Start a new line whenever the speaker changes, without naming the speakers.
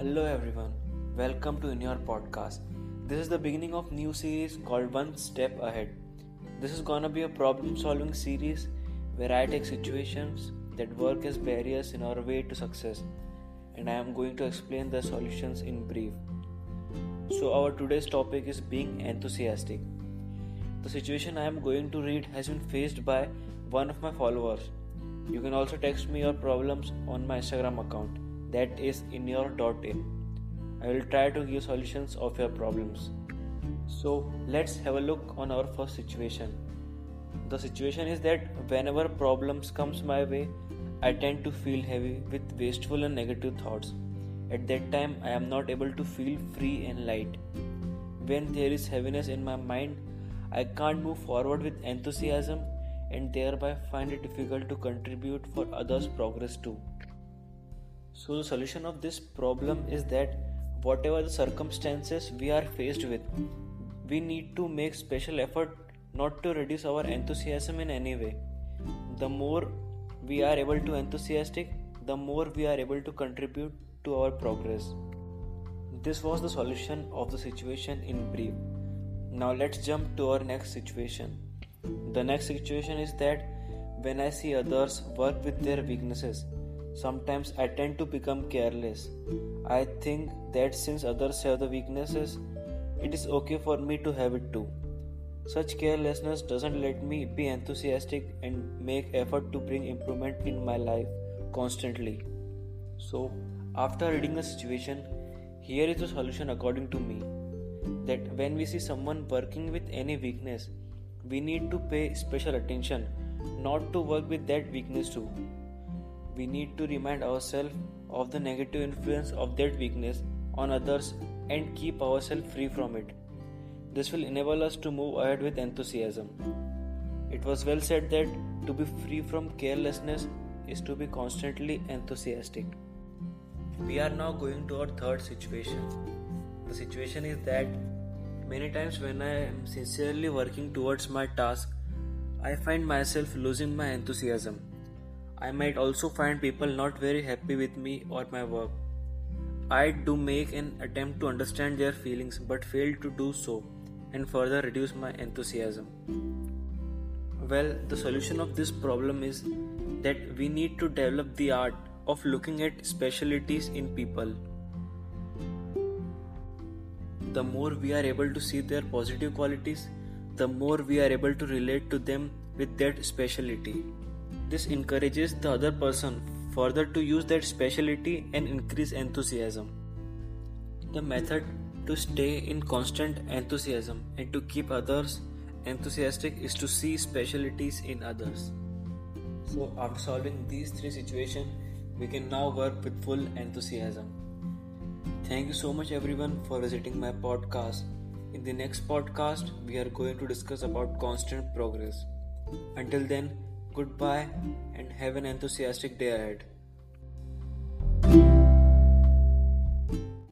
everyone. Welcome to In Your Podcast. This is the beginning of new series called One Step Ahead. This is gonna be a problem-solving series where I take situations that work as barriers in our way to success, and I am going to explain the solutions in brief. So our today's topic is being enthusiastic. The situation I am going to read has been faced by one of my followers. You can also text me your problems on my Instagram account that is in your dot in. I will try to give solutions of your problems. So let's have a look on our first situation. The situation is that whenever problems comes my way, I tend to feel heavy with wasteful and negative thoughts. At that time, I am not able to feel free and light. When there is heaviness in my mind, I can't move forward with enthusiasm and thereby find it difficult to contribute for others' progress too. So, the solution of this problem is that whatever the circumstances we are faced with, we need to make special effort not to reduce our enthusiasm in any way. The more we are able to enthusiastic, the more we are able to contribute to our progress. This was the solution of the situation in brief. Now let's jump to our next situation. The next situation is that when I see others work with their weaknesses, Sometimes I tend to become careless. I think that since others have the weaknesses, it is okay for me to have it too. Such carelessness doesn't let me be enthusiastic and make effort to bring improvement in my life constantly. So, after reading the situation, here is the solution according to me that when we see someone working with any weakness, we need to pay special attention not to work with that weakness too we need to remind ourselves of the negative influence of that weakness on others and keep ourselves free from it. This will enable us to move ahead with enthusiasm. It was well said that to be free from carelessness is to be constantly enthusiastic. We are now going to our third situation. The situation is that many times when I am sincerely working towards my task, I find myself losing my enthusiasm. I might also find people not very happy with me or my work. I do make an attempt to understand their feelings but fail to do so and further reduce my enthusiasm. Well, the solution of this problem is that we need to develop the art of looking at specialities in people. The more we are able to see their positive qualities, the more we are able to relate to them with that speciality. This encourages the other person further to use that specialty and increase enthusiasm. The method to stay in constant enthusiasm and to keep others enthusiastic is to see specialities in others. So, after solving these three situations, we can now work with full enthusiasm. Thank you so much, everyone, for visiting my podcast. In the next podcast, we are going to discuss about constant progress. Until then, Goodbye and have an enthusiastic day ahead.